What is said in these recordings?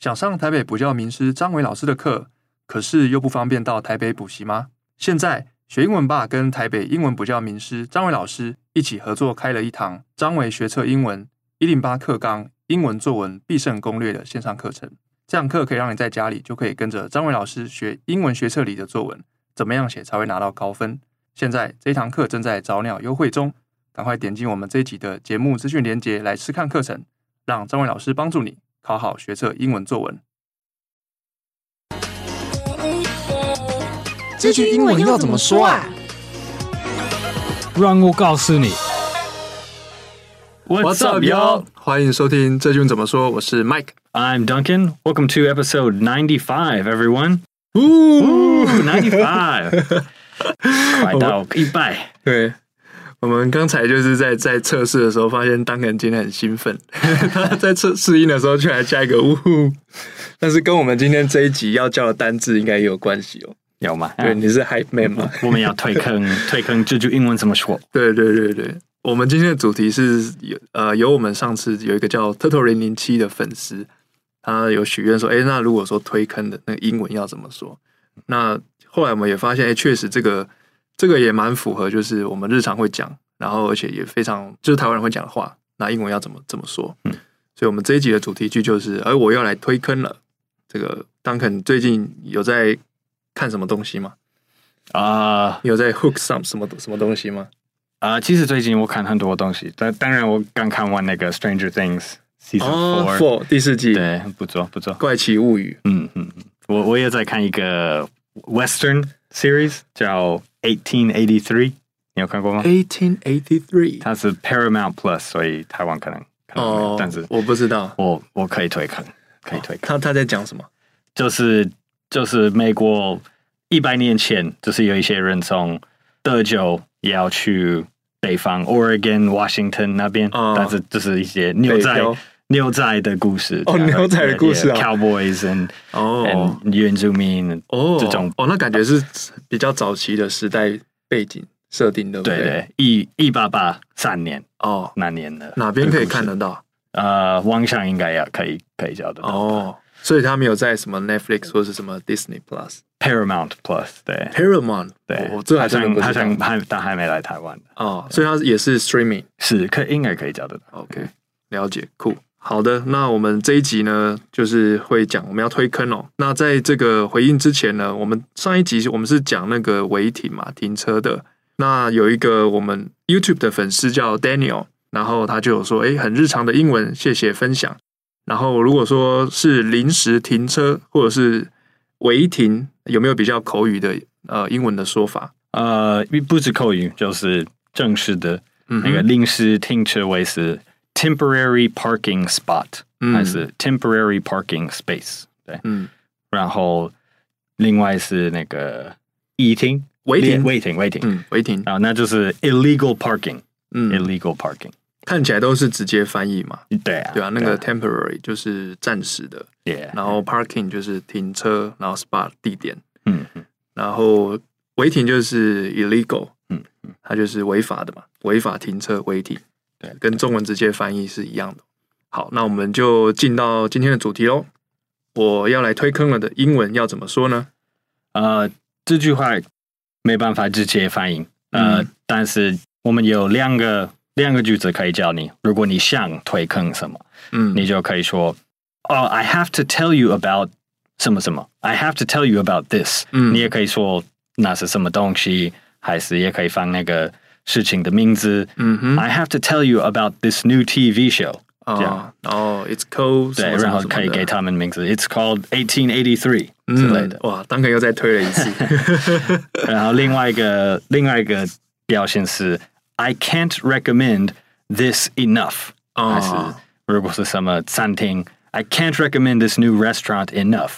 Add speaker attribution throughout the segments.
Speaker 1: 想上台北补教名师张伟老师的课，可是又不方便到台北补习吗？现在学英文吧跟台北英文补教名师张伟老师一起合作开了一堂张伟学测英文一零八课纲英文作文必胜攻略的线上课程。这堂课可以让你在家里就可以跟着张伟老师学英文学测里的作文，怎么样写才会拿到高分？现在这一堂课正在早鸟优惠中，赶快点击我们这一集的节目资讯连接来试看课程，让张伟老师帮助你考好学测英文作文。
Speaker 2: 这句英文要怎么说啊？
Speaker 3: 让我告诉你。
Speaker 1: What's up, y'all？欢迎收听这句怎么说，我是 Mike。
Speaker 3: I'm Duncan. Welcome to episode ninety-five, everyone. Ooh, ninety-five. 快到一百。
Speaker 1: 对，我们刚才就是在在测试的时候，发现 Duncan 今天很兴奋，他在测试音的时候就来加一个呜呼，但是跟我们今天这一集要教的单字应该也有关系哦。
Speaker 3: 有吗？
Speaker 1: 对，你是 Hype Man 吗？
Speaker 3: 我们要退坑退坑这句英文怎么说？
Speaker 1: 对对对对，我们今天的主题是有呃，有我们上次有一个叫 Turtle 零零七的粉丝。他有许愿说：“哎，那如果说推坑的那个英文要怎么说？”那后来我们也发现，哎，确实这个这个也蛮符合，就是我们日常会讲，然后而且也非常就是台湾人会讲的话。那英文要怎么怎么说？嗯，所以我们这一集的主题句就是：“而我要来推坑了。”这个 Duncan 最近有在看什么东西吗？
Speaker 3: 啊，uh,
Speaker 1: 有在 hook some 什么什么东西吗？
Speaker 3: 啊，uh, 其实最近我看很多东西，但当然我刚看完那个 Stranger Things。
Speaker 1: Season four 第四季，
Speaker 3: 对，不错不错。
Speaker 1: 怪奇物语，
Speaker 3: 嗯嗯，我我也在看一个 Western series 叫 Eighteen Eighty Three，你有看过吗
Speaker 1: ？Eighteen Eighty Three，
Speaker 3: 它是 Paramount Plus，所以台湾可能可能没有，但是
Speaker 1: 我不知道，
Speaker 3: 我我可以推坑，可以推看。
Speaker 1: 他他在讲什么？
Speaker 3: 就是就是美国一百年前，就是有一些人从德州也要去北方 Oregon、Washington 那边，但是就是一些牛仔。牛仔的故事
Speaker 1: 哦，牛仔的故事啊
Speaker 3: ，Cowboys and 哦，原住民哦，这种
Speaker 1: 哦，那感觉是比较早期的时代背景设定的，对？
Speaker 3: 对，一一八八三年哦，那年的
Speaker 1: 哪边可以看得到？
Speaker 3: 呃，网上应该也可以可以找得到。
Speaker 1: 哦，所以他没有在什么 Netflix 或是什么 Disney Plus、
Speaker 3: Paramount Plus 对
Speaker 1: ，Paramount？对，我这还真不知道，
Speaker 3: 还他还没来台湾。
Speaker 1: 哦，所以他也是 Streaming
Speaker 3: 是可应该可以找得到
Speaker 1: ，OK，了解，Cool。好的，那我们这一集呢，就是会讲我们要推坑哦。那在这个回应之前呢，我们上一集我们是讲那个违停嘛，停车的。那有一个我们 YouTube 的粉丝叫 Daniel，然后他就有说，诶，很日常的英文，谢谢分享。然后如果说是临时停车或者是违停，有没有比较口语的呃英文的说法？
Speaker 3: 呃，不止口语，就是正式的那个临时停车位是。Temporary parking spot，还是 temporary parking space？对，嗯，然后另外是那个违停，违停，违停，违停，嗯，违停啊，那就是 illegal parking，嗯，illegal parking，
Speaker 1: 看起来都是直接翻译嘛，
Speaker 3: 对啊，
Speaker 1: 对啊，那个 temporary 就是暂时的，然后 parking 就是停车，然后 spot 地点，嗯，然后违停就是 illegal，嗯，它就是违法的嘛，违法停车违停。 对，跟中文直接翻译是一样的。好，那我们就进到今天的主题喽。我要来推坑了的英文要怎么说呢？
Speaker 3: 呃，这句话没办法直接翻译。呃，嗯、但是我们有两个两个句子可以教你。如果你想推坑什么，嗯，你就可以说：“哦、oh,，I have to tell you about 什么什么。I have to tell you about this。”嗯，你也可以说那是什么东西，还是也可以放那个。事情的名字，嗯哼，I have to tell you about this new TV show。
Speaker 1: 这样，然后 It's called，
Speaker 3: 对，然后可以给他们名字，It's called Eighteen Eighty Three 之类的。
Speaker 1: 哇，Duncan 又再推了一次。
Speaker 3: 然后另外一个另外一个表现是 I can't recommend this enough。还是如果是什么餐厅，I can't recommend this new restaurant enough。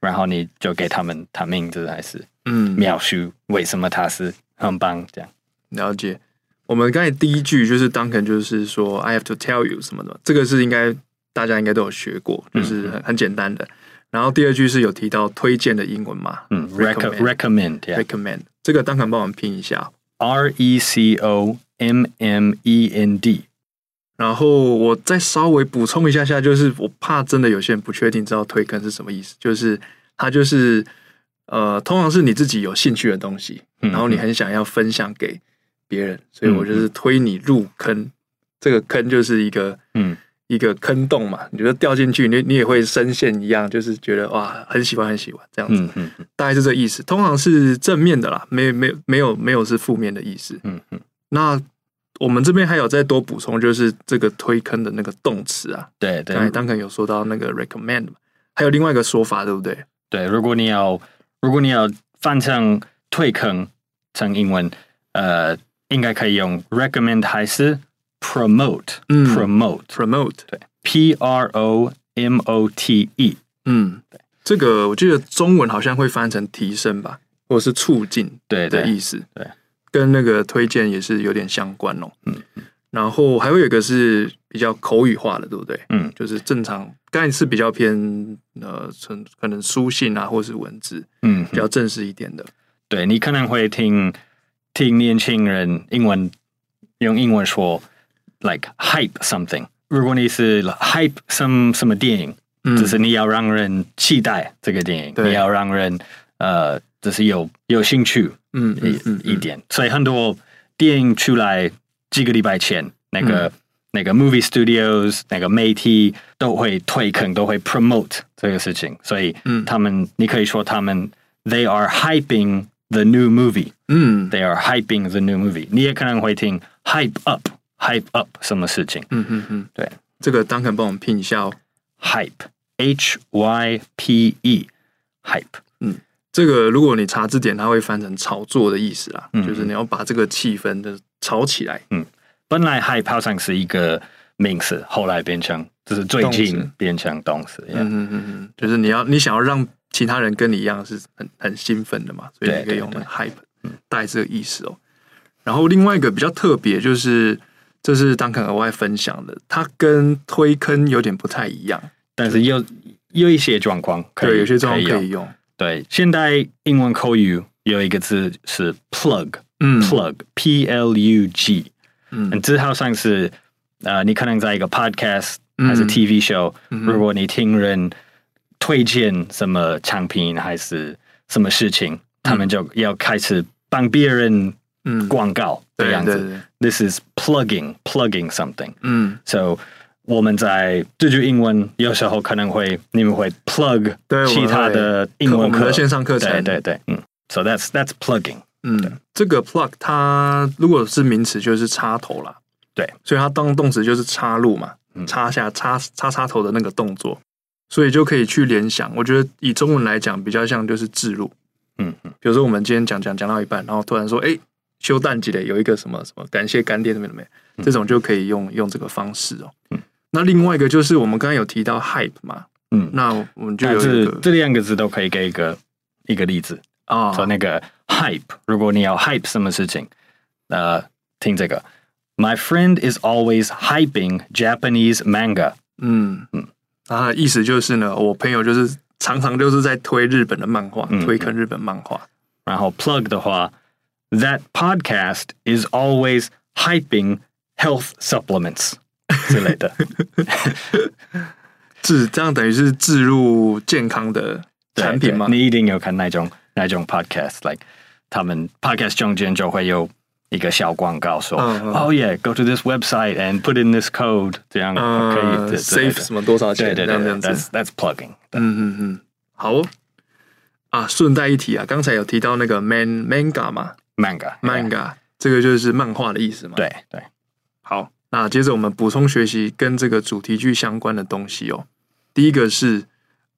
Speaker 3: 然后你就给他们他名字，还是嗯描述为什么他是很棒这样。
Speaker 1: 了解，我们刚才第一句就是 Duncan 就是说 I have to tell you 什么的，这个是应该大家应该都有学过，就是很很简单的。然后第二句是有提到推荐的英文嘛？
Speaker 3: 嗯，recommend，recommend，recommend。
Speaker 1: 这个 Duncan 帮我们拼一下
Speaker 3: ，R E C O M M E N D。
Speaker 1: 然后我再稍微补充一下下，就是我怕真的有些人不确定知道推坑是什么意思，就是它就是呃，通常是你自己有兴趣的东西，然后你很想要分享给别人，所以我就是推你入坑。这个坑就是一个嗯。一个坑洞嘛，你觉得掉进去，你你也会深陷一样，就是觉得哇，很喜欢很喜欢这样子，嗯嗯、大概是这意思。通常是正面的啦，没没没有没有是负面的意思。嗯嗯。那我们这边还有再多补充，就是这个推坑的那个动词啊，对对，刚才 Duncan 有说到那个 recommend，还有另外一个说法，对不对？
Speaker 3: 对，如果你要如果你要翻成退坑成英文，呃，应该可以用 recommend 还是？promote，嗯
Speaker 1: ，promote，promote，
Speaker 3: 对，P R O M O T E，
Speaker 1: 嗯，对，这个我记得中文好像会翻成提升吧，或者是促进，对的意思，对，跟那个推荐也是有点相关哦，嗯，然后还会有一个是比较口语化的，对不对？嗯，就是正常，刚才是比较偏呃，成可能书信啊，或是文字，嗯，比较正式一点的，
Speaker 3: 对，你可能会听听年轻人英文用英文说。like hype something，如果你是 hype some 什么电影，嗯，就是你要让人期待这个电影，你要让人呃，就是有有兴趣，嗯，一嗯一点。所以很多电影出来几个礼拜前，那个、嗯、那个 movie studios 那个媒体都会推坑，都会 promote 这个事情。所以，嗯，他们你可以说他们 they are hyping the new movie，嗯，they are hyping the new movie。你也可能会听 hype up。Hype up 什么事情？嗯嗯嗯，对，
Speaker 1: 这个 Duncan 帮我们拼一下哦。
Speaker 3: Hype，H Y P E，Hype。
Speaker 1: 嗯，这个如果你查字典，它会翻成炒作的意思啦，嗯、就是你要把这个气氛的炒起来。
Speaker 3: 嗯，本来 Hype 好像是一个名词，后来变成就是最近变成动词。嗯嗯
Speaker 1: 嗯嗯，就是你要你想要让其他人跟你一样是很很兴奋的嘛，所以你可以用 Hype，嗯，带这个意思哦。然后另外一个比较特别就是。这是 Duncan 额外分享的，它跟推坑有点不太一样，
Speaker 3: 但是又有一些状况可以，
Speaker 1: 对，有些状况可以用。
Speaker 3: 对，现代英文口语有一个字是 plug，嗯，plug，P L U G，嗯，这好像是呃，你可能在一个 podcast 还是 TV show，嗯，如果你听人推荐什么产品还是什么事情，嗯，他们就要开始帮别人。嗯，广告的样子。，This is plugging, plugging something。嗯，So 我们在这句英文有时候可能会你们会 plug 其他的英文课、
Speaker 1: 线上课程。
Speaker 3: 对对对，嗯，So that's that's plugging。
Speaker 1: 嗯，这个 plug 它如果是名词就是插头啦。
Speaker 3: 对，
Speaker 1: 所以它当动词就是插入嘛，插下插插插头的那个动作，所以就可以去联想。我觉得以中文来讲比较像就是置入。嗯嗯，比如说我们今天讲讲讲到一半，然后突然说，哎。修蛋机的有一个什么什么感谢干爹什么没有？这种就可以用用这个方式哦。嗯，那另外一个就是我们刚刚有提到 hype 嘛，嗯，那我们就有一个
Speaker 3: 这两个字都可以给一个一个例子啊。说那个 hype，如果你要 hype 什么事情，呃，听这个，My friend is always hyping Japanese manga。嗯嗯，
Speaker 1: 啊，意思就是呢，我朋友就是常常就是在推日本的漫画，推坑日本漫画。
Speaker 3: 然后 plug 的话。That podcast is always hyping health supplements 之类的，
Speaker 1: 是这样等于是置入健康的产品吗？
Speaker 3: 你一定有看那种那种 podcast，like 他们 podcast 中间就会有一个小广告说，Oh yeah，go to this website and put in this code，这样可以
Speaker 1: save 什么多少钱？
Speaker 3: 对对对，that's that's plugging。
Speaker 1: 嗯嗯嗯，好哦。啊，顺带一提啊，刚才有提到那个 man manga 嘛。
Speaker 3: manga
Speaker 1: manga 这个就是漫画的意思嘛？
Speaker 3: 对对。
Speaker 1: 好，那接着我们补充学习跟这个主题句相关的东西哦。第一个是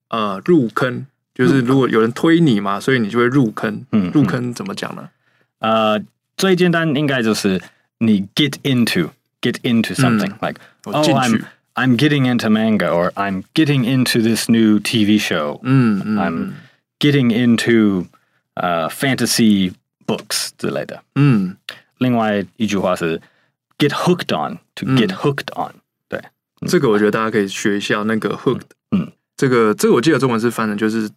Speaker 1: 呃入坑，就是如果有人推你嘛，所以你就会入坑。嗯，入坑怎么讲呢？
Speaker 3: 呃，最简单应该就是你 get into get into something like oh I'm I'm getting into manga or I'm getting into this new TV show。嗯嗯，I'm getting into 呃 fantasy。books 之类的，嗯，另外一句话是 get hooked on，to get hooked on，对，
Speaker 1: 这个我觉得大家可以学一下那个 hooked，嗯，这个这个我记得中文是翻的，就是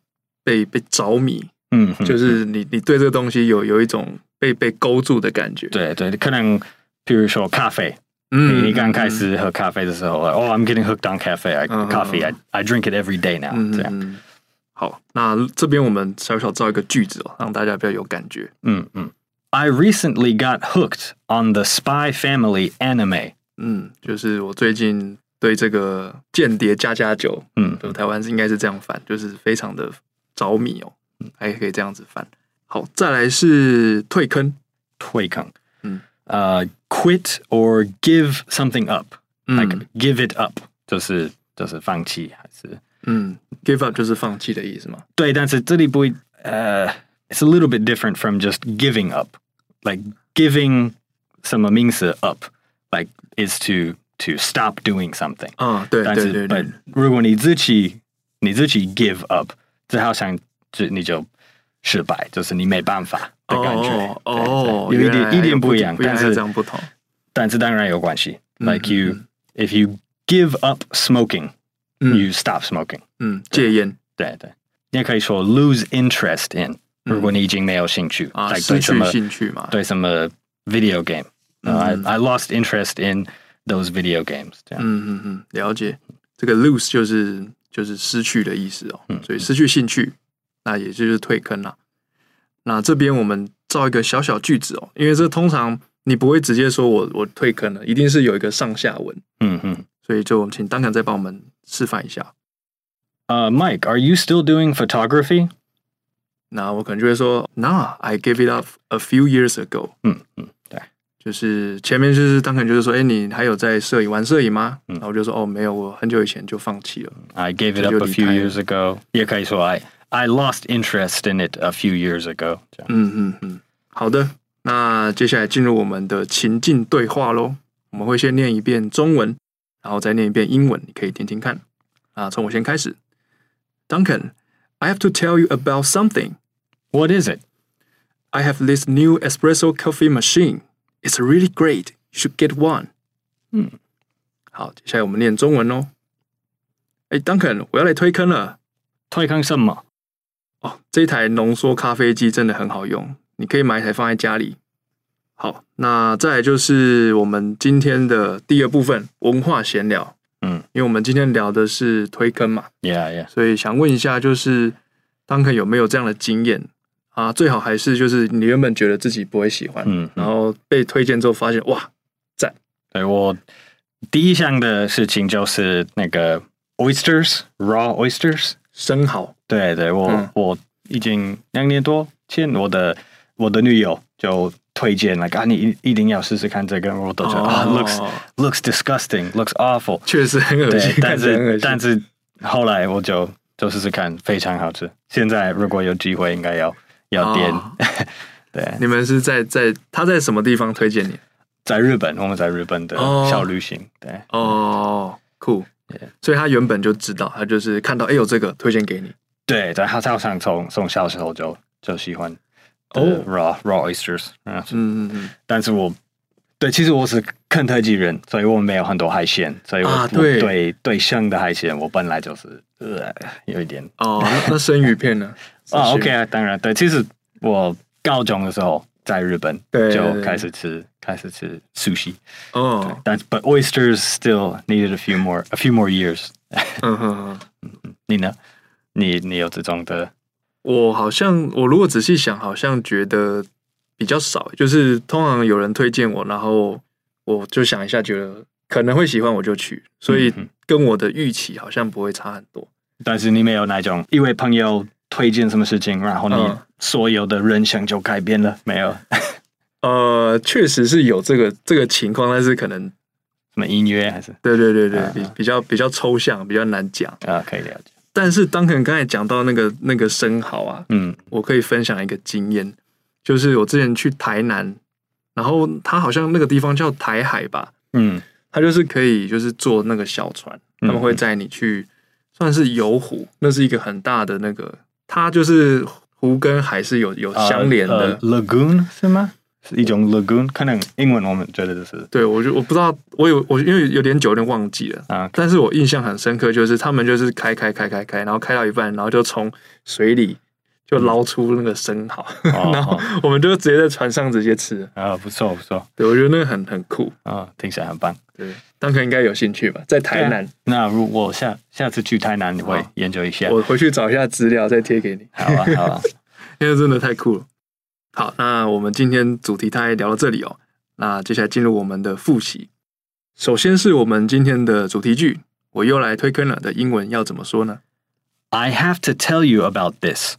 Speaker 1: 被被着迷， 嗯，就是你你对这个东西有有一种被被勾住的感觉，
Speaker 3: 对对，可能比如说咖啡，嗯，你刚开始喝咖啡的时候，哦、oh,，I'm getting hooked on cafe，I coffee，I、uh, I drink it every day now、嗯。这样。
Speaker 1: 好，那这边我们小小造一个句子哦，让大家比较有感觉。
Speaker 3: 嗯嗯，I recently got hooked on the Spy Family anime。
Speaker 1: 嗯，就是我最近对这个间谍家家酒，嗯，台湾是应该是这样翻，就是非常的着迷哦，还可以这样子翻。好，再来是退坑，
Speaker 3: 退坑，嗯，呃、uh,，quit or give something up，like、嗯、give it up，就是就是放弃还是？
Speaker 1: 嗯，give up 就是放弃的意思吗？
Speaker 3: 对，但是这里不会，呃、uh,，it's a little bit different from just giving up，like giving 什么名词 up，like is to to stop doing something。
Speaker 1: 啊，对，对，对，对。
Speaker 3: 如果你自己你自己 give up，这好像 就你就失败，就是你没办法的感觉。
Speaker 1: 哦，哦
Speaker 3: 有一点一点不一样，但是
Speaker 1: 这样不同。
Speaker 3: 但是当然有关系。Like you,、嗯、if you give up smoking。You stop smoking，
Speaker 1: 嗯，戒烟，
Speaker 3: 对对，你也可以说 lose interest in，如果你已经没有兴趣，
Speaker 1: 啊，失去兴趣嘛，
Speaker 3: 对什么 video game，I I lost interest in those video games，这样，
Speaker 1: 嗯嗯嗯，了解，这个 lose 就是就是失去的意思哦，所以失去兴趣， 那也就是退坑了。那这边我们造一个小小句子哦，因为这通常你不会直接说我我退坑了，一定是有一个上下文，
Speaker 3: 嗯嗯，
Speaker 1: 所以就请 Duncan 再帮我们。示范一下。
Speaker 3: 呃、uh,，Mike，Are you still doing photography？
Speaker 1: 那我可能就会说，No，I gave it up a few years ago。
Speaker 3: 嗯嗯，对，
Speaker 1: 就是前面就是当肯就是说，哎，你还有在摄影玩摄影吗？嗯，然后我就说，哦，没有，我很久以前就放弃了。
Speaker 3: I gave it up a few years ago。也可以说，I I lost interest in it a few years ago。
Speaker 1: 嗯嗯嗯，好的，那接下来进入我们的情境对话喽。我们会先念一遍中文。然后再念一遍英文，你可以听听看。啊，从我先开始。Duncan，I have to tell you about something.
Speaker 3: What is it?
Speaker 1: I have this new espresso coffee machine. It's really great. You should get one.
Speaker 3: 嗯，
Speaker 1: 好，接下来我们念中文哦。哎，Duncan，我要来推坑了。
Speaker 3: 推坑什么？
Speaker 1: 哦，这一台浓缩咖啡机真的很好用，你可以买一台放在家里。好，那再来就是我们今天的第二部分文化闲聊。
Speaker 3: 嗯，
Speaker 1: 因为我们今天聊的是推坑嘛
Speaker 3: ，Yeah Yeah，
Speaker 1: 所以想问一下，就是 Duncan 有没有这样的经验啊？最好还是就是你原本觉得自己不会喜欢，嗯，然后被推荐之后发现哇，赞。
Speaker 3: 对，我第一项的事情就是那个 oysters raw oysters
Speaker 1: 生蚝。
Speaker 3: 对对，我、嗯、我已经两年多前，我的我的女友就。推荐来，啊，你一一定要试试看这个，我都觉得啊，looks looks disgusting，looks awful，
Speaker 1: 确实很恶心。
Speaker 3: 但是但是后来我就就试试看，非常好吃。现在如果有机会，应该要要点。Oh. 对，
Speaker 1: 你们是在在他在什么地方推荐你？
Speaker 3: 在日本，我们在日本的小旅行。Oh. 对，
Speaker 1: 哦，酷。所以他原本就知道，他就是看到哎有这个推荐给你。
Speaker 3: 对，对，他好像从从小时候就就喜欢。哦、oh.，raw raw oysters，嗯
Speaker 1: 嗯嗯，
Speaker 3: 但是我对，其实我是肯特基人，所以我没有很多海鲜，所以我、啊、对对对生的海鲜，我本来就是呃有一点
Speaker 1: 哦。那生鱼片呢？
Speaker 3: 啊，OK 啊，当然对。其实我高中的时候在日本就开始吃开始吃 sushi
Speaker 1: 哦，
Speaker 3: 但 but oysters still needed a few more a few more years。
Speaker 1: 嗯哼，
Speaker 3: 你呢？你你有这种的？
Speaker 1: 我好像，我如果仔细想，好像觉得比较少。就是通常有人推荐我，然后我就想一下，觉得可能会喜欢，我就去。所以跟我的预期好像不会差很多。
Speaker 3: 但是你没有那种一位朋友推荐什么事情，然后你所有的人生就改变了？嗯、没有？
Speaker 1: 呃，确实是有这个这个情况，但是可能
Speaker 3: 什么音乐还是？
Speaker 1: 对对对对，比比较比较抽象，比较难讲
Speaker 3: 啊，可以了解。
Speaker 1: 但是当可能刚才讲到那个那个生蚝啊，
Speaker 3: 嗯，
Speaker 1: 我可以分享一个经验，就是我之前去台南，然后它好像那个地方叫台海吧，
Speaker 3: 嗯，
Speaker 1: 它就是可以就是坐那个小船，他们会载你去，算是游湖，那是一个很大的那个，它就是湖跟海是有有相连的。
Speaker 3: lagoon 是吗？是一种 lagoon，可能英文我们觉得就是
Speaker 1: 对，我就我不知道，我有我因为有点久，有点忘记了
Speaker 3: 啊。
Speaker 1: 但是我印象很深刻，就是他们就是开开开开开，然后开到一半，然后就从水里就捞出那个生蚝，
Speaker 3: 哦、
Speaker 1: 然后我们就直接在船上直接吃。
Speaker 3: 啊，不错不错，
Speaker 1: 对，我觉得那个很很酷
Speaker 3: 啊，听起来很棒。
Speaker 1: 对，当可应该有兴趣吧，在台南。
Speaker 3: 那如果下下次去台南，你会研究一下？
Speaker 1: 我回去找一下资料，再贴给你。
Speaker 3: 好啊，好啊，
Speaker 1: 因为真的太酷了。好，那我们今天主题大概聊到这里哦。那接下来进入我们的复习。首先是我们今天的主题句，我又来推坑了的英文要怎么说呢
Speaker 3: ？I have to tell you about this。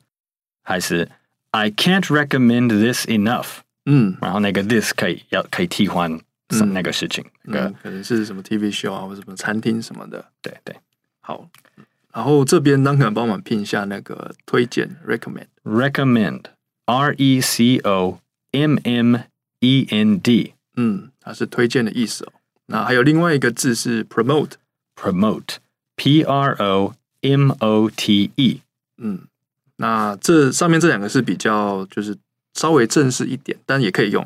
Speaker 3: 还是 I can't recommend this enough。嗯，然后那个 this 可以要可以替换什那个事情，
Speaker 1: 嗯，那个、可能是什么 TV show 啊，或者什么餐厅什么的。
Speaker 3: 对对，
Speaker 1: 好。然后这边 Duncan 帮我们拼一下那个推荐 recommend
Speaker 3: recommend R E C O M M E N D。
Speaker 1: 嗯，它是推荐的意思哦。那还有另外一个字是 promote
Speaker 3: promote P R O M O T E。
Speaker 1: 嗯。那这上面这两个是比较就是稍微正式一点，但也可以用。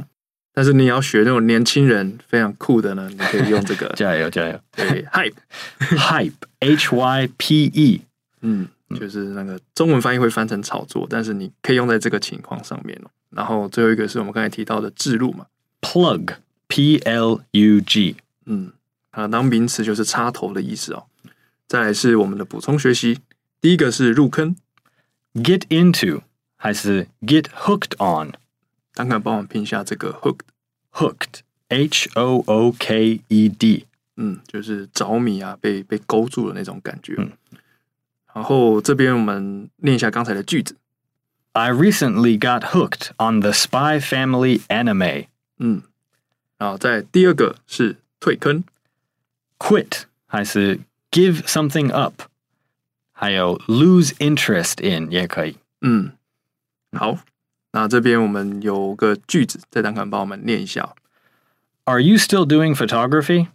Speaker 1: 但是你要学那种年轻人非常酷的呢，你可以用这个。
Speaker 3: 加油加油！
Speaker 1: 对，hype
Speaker 3: hype H Y P E，
Speaker 1: 嗯，就是那个中文翻译会翻成炒作，但是你可以用在这个情况上面。然后最后一个是我们刚才提到的置入嘛
Speaker 3: ，plug P L U G，
Speaker 1: 嗯，啊，当名词就是插头的意思哦。再来是我们的补充学习，第一个是入坑。
Speaker 3: Get into 还是 get hooked on？
Speaker 1: 刚刚帮我拼一下这个
Speaker 3: hooked，hooked，h o o k e d，
Speaker 1: 嗯，就是着迷啊，被被勾住的那种感觉。嗯，然后这边我们念一下刚才的句子。
Speaker 3: I recently got hooked on the Spy Family anime。
Speaker 1: 嗯，然后在第二个是退坑，
Speaker 3: quit 还是 give something up？还有 lose interest in 也可以。
Speaker 1: 嗯，好，那这边我们有个句子，再等看帮我们念一下。
Speaker 3: Are you still doing photography?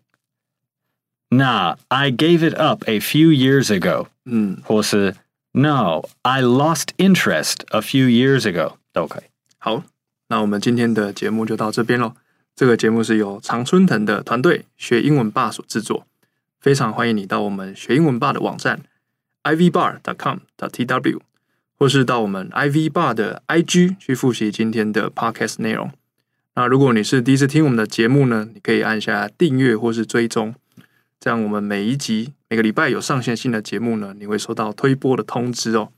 Speaker 3: Nah, I gave it up a few years ago.
Speaker 1: 嗯，
Speaker 3: 或是 No, I lost interest a few years ago 都可以。
Speaker 1: 好，那我们今天的节目就到这边喽。这个节目是由常春藤的团队学英文吧所制作，非常欢迎你到我们学英文吧的网站。ivbar.com.tw，或是到我们 ivbar 的 IG 去复习今天的 podcast 内容。那如果你是第一次听我们的节目呢，你可以按下订阅或是追踪，这样我们每一集每个礼拜有上线新的节目呢，你会收到推播的通知哦。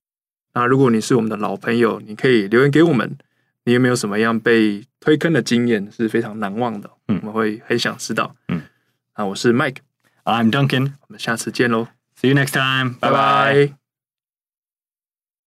Speaker 1: 那如果你是我们的老朋友，你可以留言给我们，你有没有什么样被推坑的经验是非常难忘的？嗯，我们会很想知道。嗯，啊我是 Mike，I'm
Speaker 3: Duncan，
Speaker 1: 我们下次见喽。
Speaker 3: See you next time.
Speaker 1: Bye bye.